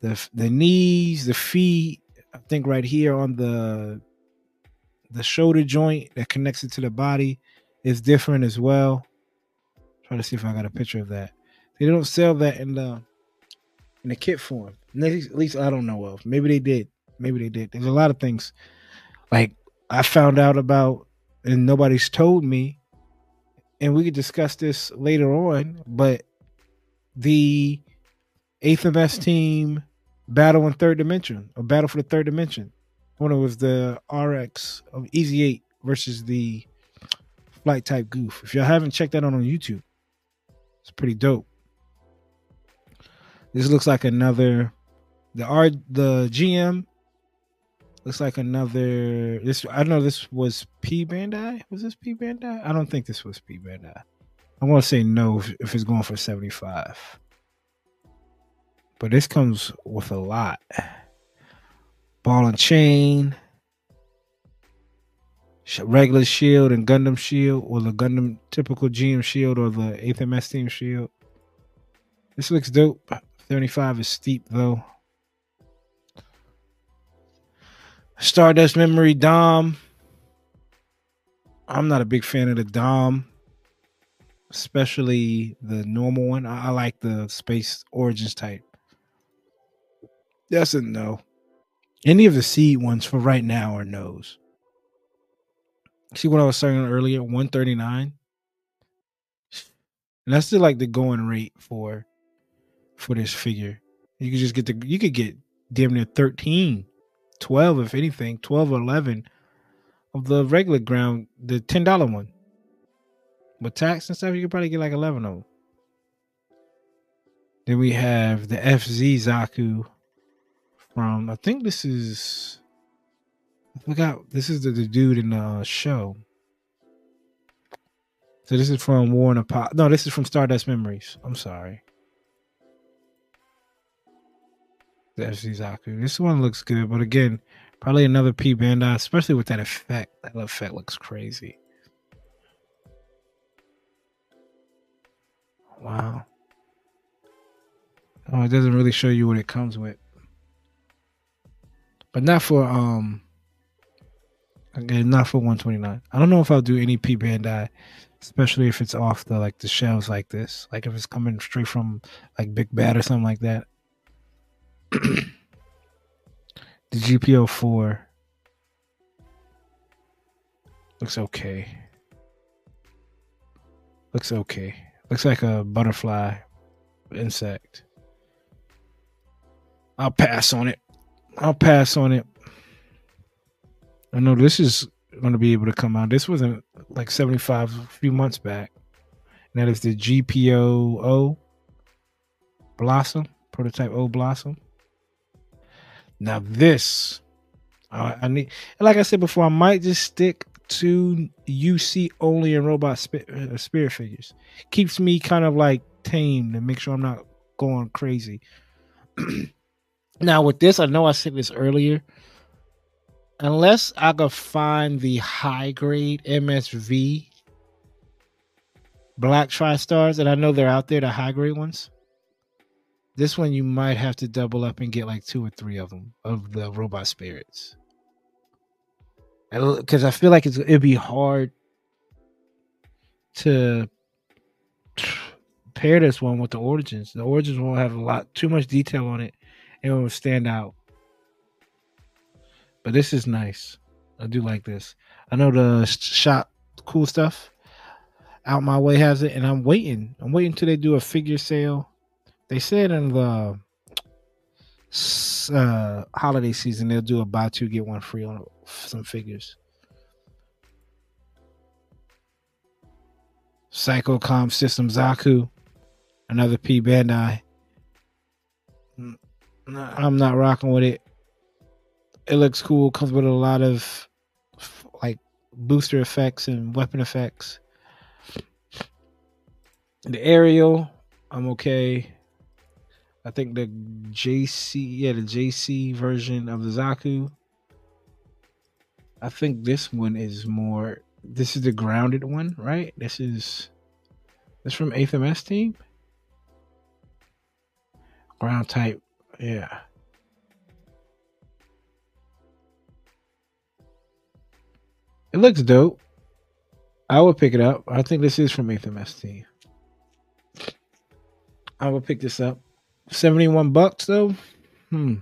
the the knees, the feet. I think right here on the the shoulder joint that connects it to the body is different as well. Try to see if I got a picture of that. They don't sell that in the in the kit form. At least, I don't know of. Maybe they did. Maybe they did. There's a lot of things like I found out about and nobody's told me. And we could discuss this later on, but the 8th MS team Battle in Third Dimension, or Battle for the Third Dimension. When it was the RX of Easy 8 versus the Flight Type Gouf. If y'all haven't checked that out on YouTube, it's pretty dope. This looks like another the R the GM looks like another this I don't know this was P Bandai. Was this P Bandai? I don't think this was P Bandai. I want to say no if, if it's going for 75. But this comes with a lot. Ball and chain, regular shield and Gundam shield, or the Gundam typical GM shield, or the 8th MS team shield. This looks dope. 35 is steep though. Stardust Memory Dom. I'm not a big fan of the Dom, especially the normal one. I, I like the Space Origins type. That's a no. Any of the seed ones for right now are no's. See what I was saying earlier? 139. And that's still like the going rate for for this figure. You could just get the you could get damn near 13, 12 if anything, 12 or 11 of the regular ground, the $10 one. With tax and stuff, you could probably get like 11 of them. Then we have the FZ Zaku from I think this is I forgot this is the, the dude in the show. So this is from War and Apollo. No, this is from Stardust Memories. I'm sorry. FC Zaku. This one looks good, but again, probably another P Bandai, especially with that effect. That effect looks crazy. Wow. Oh, it doesn't really show you what it comes with but not for um again not for 129 i don't know if i'll do any p bandai especially if it's off the like the shelves like this. Like if it's coming straight from like big bad or something like that. The gpo 4 looks okay. Looks okay. Looks like a butterfly insect. I'll pass on it. I'll pass on it. I know this is going to be able to come out. This wasn't like 75 a few months back. And that is the GPO O Blossom, prototype O Blossom. Now, this, I, I need, like I said before, I might just stick to UC only and robot uh, spirit figures. Keeps me kind of like tame and make sure I'm not going crazy. Now with this, I know I said this earlier. Unless I could find the high grade MSV Black Tri-Stars, and I know they're out there, the high grade ones. This one you might have to double up and get like two or three of them of the robot spirits. Because I feel like it'd be hard to pair this one with the origins. The origins won't have a lot too much detail on it and it will stand out. But this is nice. I do like this. I know the shop cool stuff out my way has it, and I'm waiting. I'm waiting till they do a figure sale. They said in the uh, holiday season they'll do a buy two get one free on some figures. Psycommu System Zaku, another P Bandai. I'm not rocking with it. It looks cool. Comes with a lot of like booster effects and weapon effects. The aerial, I'm okay. I think the JC, yeah, the JC version of the Zaku. I think this one is more. This is the grounded one, right? This is this from 8th MS team. Ground type yeah. It looks dope. I would pick it up. I think this is from 8th MST. I would pick this up. 71 bucks though? Hmm.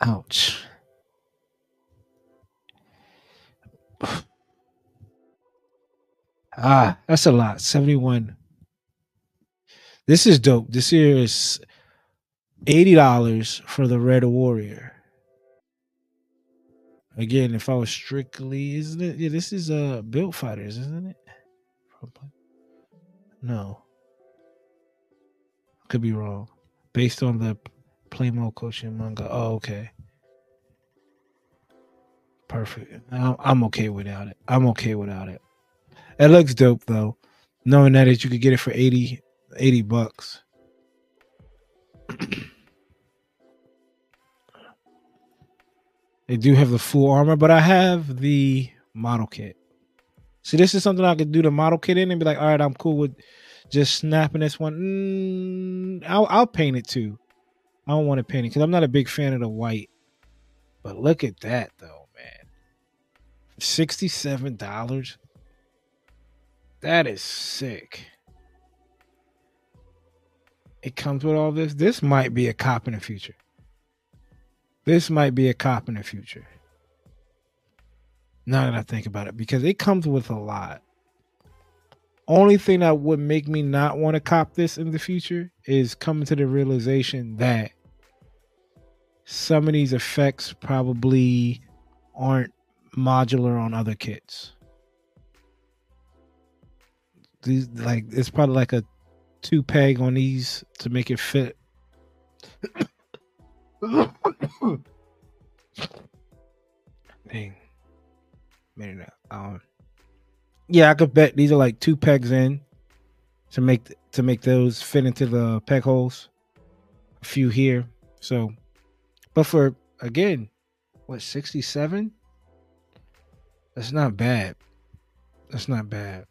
Ouch. ah, that's a lot. 71. This is dope. This here is eighty dollars for the Red Warrior. Again, if I was strictly, isn't it? Yeah, this is uh Build Fighters, isn't it? No, could be wrong. Based on the Plamo-Kyoshiro manga. Oh, okay. Perfect. I'm okay without it. I'm okay without it. It looks dope though. Knowing that you could get it for 80, 80 bucks. they do have the full armor, but I have the model kit. See, this is something I could do the model kit in and be like, all right, I'm cool with just snapping this one. Mm, I'll, I'll paint it too. I don't want to paint it because I'm not a big fan of the white. But look at that though, man. $67. That is sick. It comes with all this. This might be a cop in the future. This might be a cop in the future. Now that I think about it, because it comes with a lot. Only thing that would make me not want to cop this in the future is coming to the realization that some of these effects probably aren't modular on other kits. These like it's probably like a two peg on these to make it fit. Dang. Maybe Um yeah, I could bet these are like two pegs in to make to make those fit into the peg holes. A few here. So but for again, what, 67? That's not bad. That's not bad.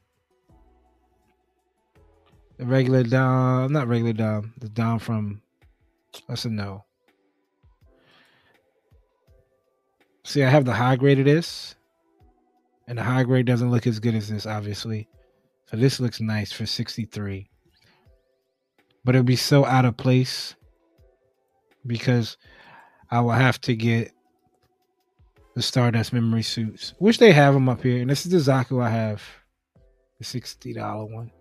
The regular down, not regular down, the down from, that's a no. See, I have the high grade of this, and the high grade doesn't look as good as this, obviously. So this looks nice for 63. But it'll be so out of place because I will have to get the Stardust memory suits, which they have them up here. And this is the Zaku I have, the $60 one.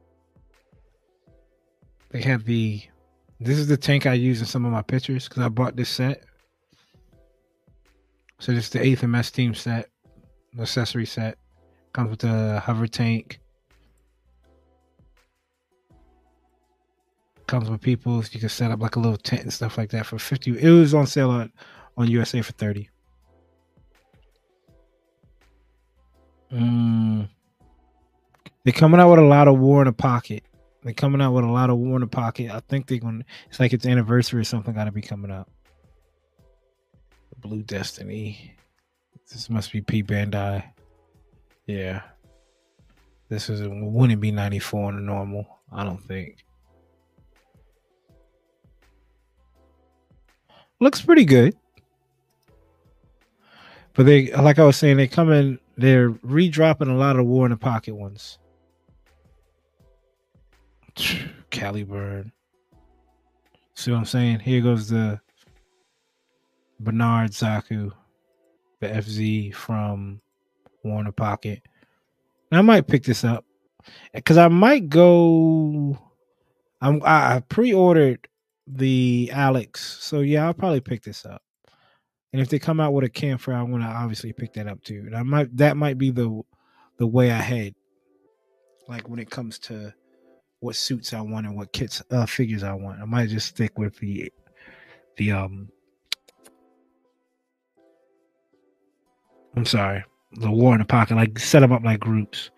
They have the, this is the tank I use in some of my pictures because I bought this set. So this is the 8th MS team set, accessory set. Comes with the hover tank. Comes with people. You can set up like a little tent and stuff like that for 50. It was on sale on, on USA for 30. Mm. They're coming out with a lot of War in the Pocket. They're coming out with a lot of War in the Pocket. I think they're going to, it's like its anniversary or something got to be coming up. Blue Destiny. This must be P Bandai. Yeah. This is wouldn't be 94 on the normal, I don't think. Looks pretty good. But they like I was saying, they come in they're redropping a lot of War in the Pocket ones. Caliburn. See what I'm saying? Here goes the Bernard Zaku, the FZ from Warner Pocket. And I might pick this up because I might go. I'm I pre-ordered the Alex, so yeah, I'll probably pick this up. And if they come out with a Kampfer, I'm gonna obviously pick that up too. And I might that might be the the way I head. Like when it comes to what suits I want and what kits uh figures I want. I might just stick with the the um I'm sorry, the war in the pocket, like set them up like groups.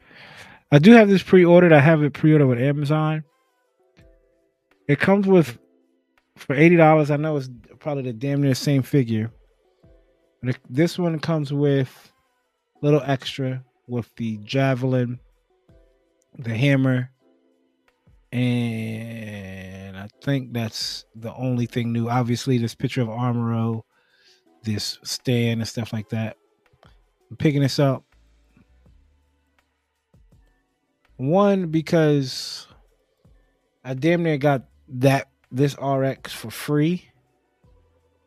I do have this pre-ordered. I have it pre-ordered with Amazon. It comes with for eighty dollars. I know it's probably the damn near same figure, this one comes with a little extra with the javelin, the hammer, and I think that's the only thing new. Obviously, this picture of Amuro, this stand and stuff like that. I'm picking this up. One because I damn near got that this RX for free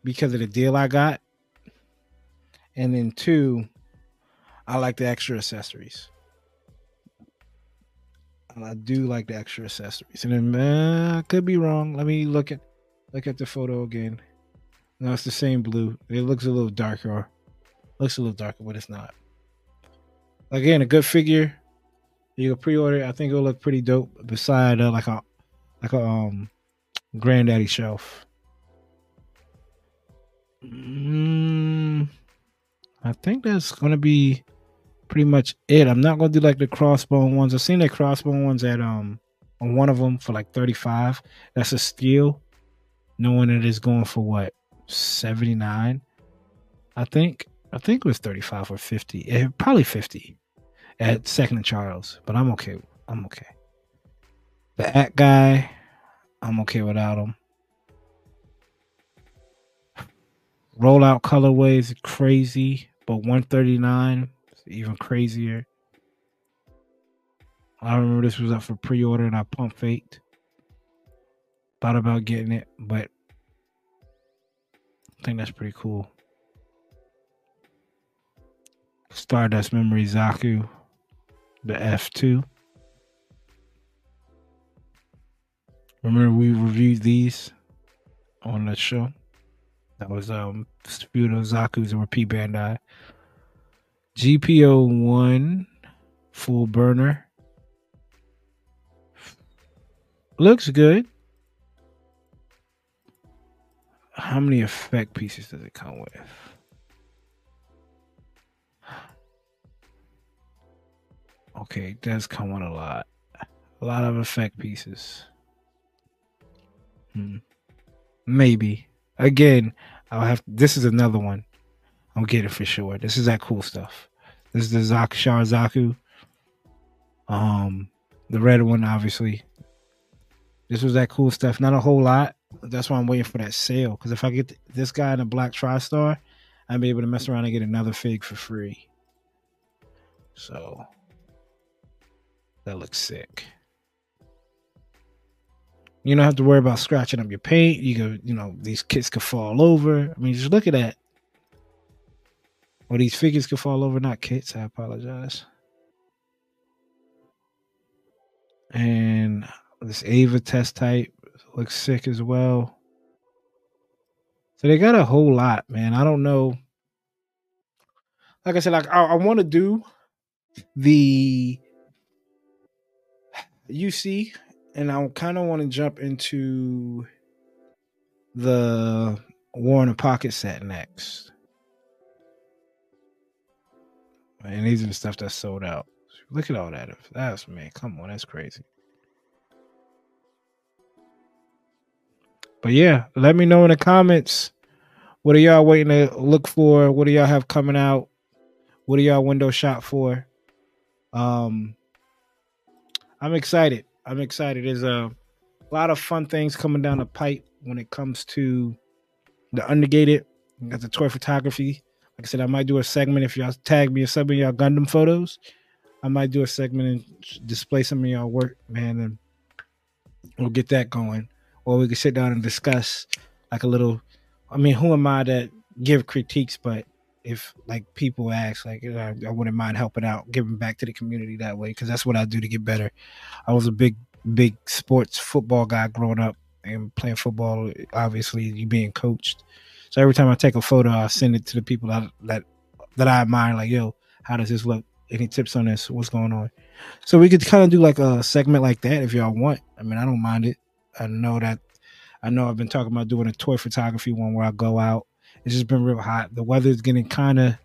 because of the deal I got. And then two, I like the extra accessories. I do like the extra accessories. And then uh, I could be wrong. Let me look at look at the photo again. No, it's the same blue. It looks a little darker. Looks a little darker, but it's not. Again, a good figure. You can pre-order. I think it'll look pretty dope beside uh, like a like a um granddaddy shelf. Mm, I think that's gonna be pretty much it. I'm not gonna do like the crossbone ones. I've seen the crossbone ones at um on one of them for like 35. That's a steal. Knowing it is going for what 79. I think I think it was 35 or 50. It, eh, probably 50 at Second and Charles, but I'm okay. I'm okay. The guy, I'm okay without him. Rollout colorways crazy but 139 even crazier. I remember this was up for pre-order and I pump faked. Thought about getting it, but I think that's pretty cool. Stardust Memory Zaku, the F2. Remember we reviewed these on the show? That was um Sputo Zaku's and Repeat Bandai. GPO one full burner. Looks good. How many effect pieces does it come with? Okay, it does come a lot. A lot of effect pieces. Hmm. Maybe. Again, I'll have this is another one. I'll get it for sure. This is that cool stuff. This is the Zak Zaku. Um the red one, obviously. This was that cool stuff. Not a whole lot. That's why I'm waiting for that sale. Because if I get this guy in a Black Tri-Star, I'll be able to mess around and get another fig for free. So that looks sick. You don't have to worry about scratching up your paint. You go, you know, these kits could fall over. I mean, just look at that. Or these figures could fall over, not kits. I apologize. And this Ava test type looks sick as well. So they got a whole lot, man. I don't know. Like I said, like I, I want to do the UC, and I kind of want to jump into the War in Pocket set next. And these are the stuff that sold out. Look at all that. That's man, come on, that's crazy. But yeah, let me know in the comments. What are y'all waiting to look for? What do y'all have coming out? What are y'all window shop for? Um, I'm excited. I'm excited. There's a lot of fun things coming down the pipe when it comes to the Undergated. Got the toy photography. Like I said, I might do a segment if y'all tag me or some of y'all Gundam photos. I might do a segment and display some of y'all work, man, and we'll get that going. Or we could sit down and discuss like a little. I mean, who am I to give critiques? But if like people ask, like I, I wouldn't mind helping out, giving back to the community that way because that's what I do to get better. I was a big, big sports football guy growing up and playing football. Obviously, you being coached. So every time I take a photo, I send it to the people that that that I admire. Like, yo, how does this look? Any tips on this? What's going on? So we could kind of do like a segment like that if y'all want. I mean, I don't mind it. I know that. I know I've been talking about doing a toy photography one where I go out it's just been real hot. The weather's getting kind of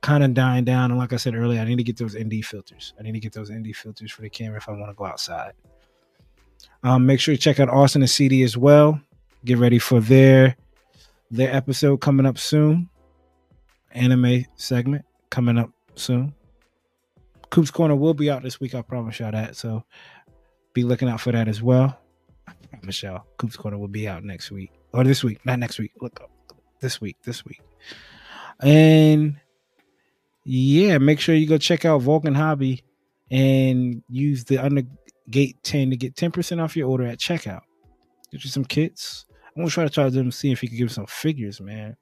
kind of dying down. And like I said earlier, I need to get those ND filters. I need to get those ND filters for the camera if I want to go outside. Um, make sure you check out Austen and CD as well. Get ready for their their episode coming up soon. Anime segment coming up soon. Coop's Corner will be out this week. I promise y'all that. So be looking out for that as well. Y'all, Coop's Corner will be out next week or this week, not next week. Look up this week, this week. And yeah, make sure you go check out Vulcan Hobby and use the under gate 10 to get 10% off your order at checkout. Get you some kits. I'm gonna try to charge them see if he can give some figures, man.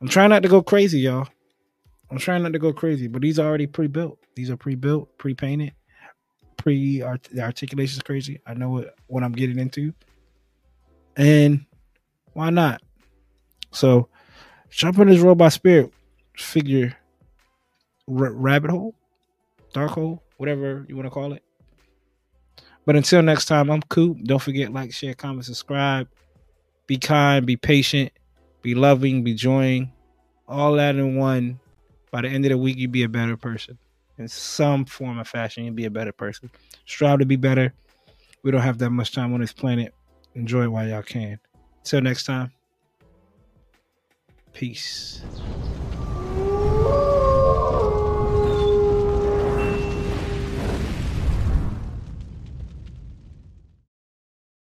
I'm trying not to go crazy, y'all. I'm trying not to go crazy, but these are already pre-built. These are pre-built, pre-painted, pre the articulation is crazy. I know what, what I'm getting into. And why not? So jump in this robot spirit figure r- rabbit hole, dark hole, whatever you want to call it. But until next time, I'm Coop. Don't forget, like, share, comment, subscribe. Be kind, be patient, be loving, be joying. All that in one. By the end of the week, you be a better person. In some form of fashion, you be a better person. Strive to be better. We don't have that much time on this planet. Enjoy while y'all can. Until next time. Peace.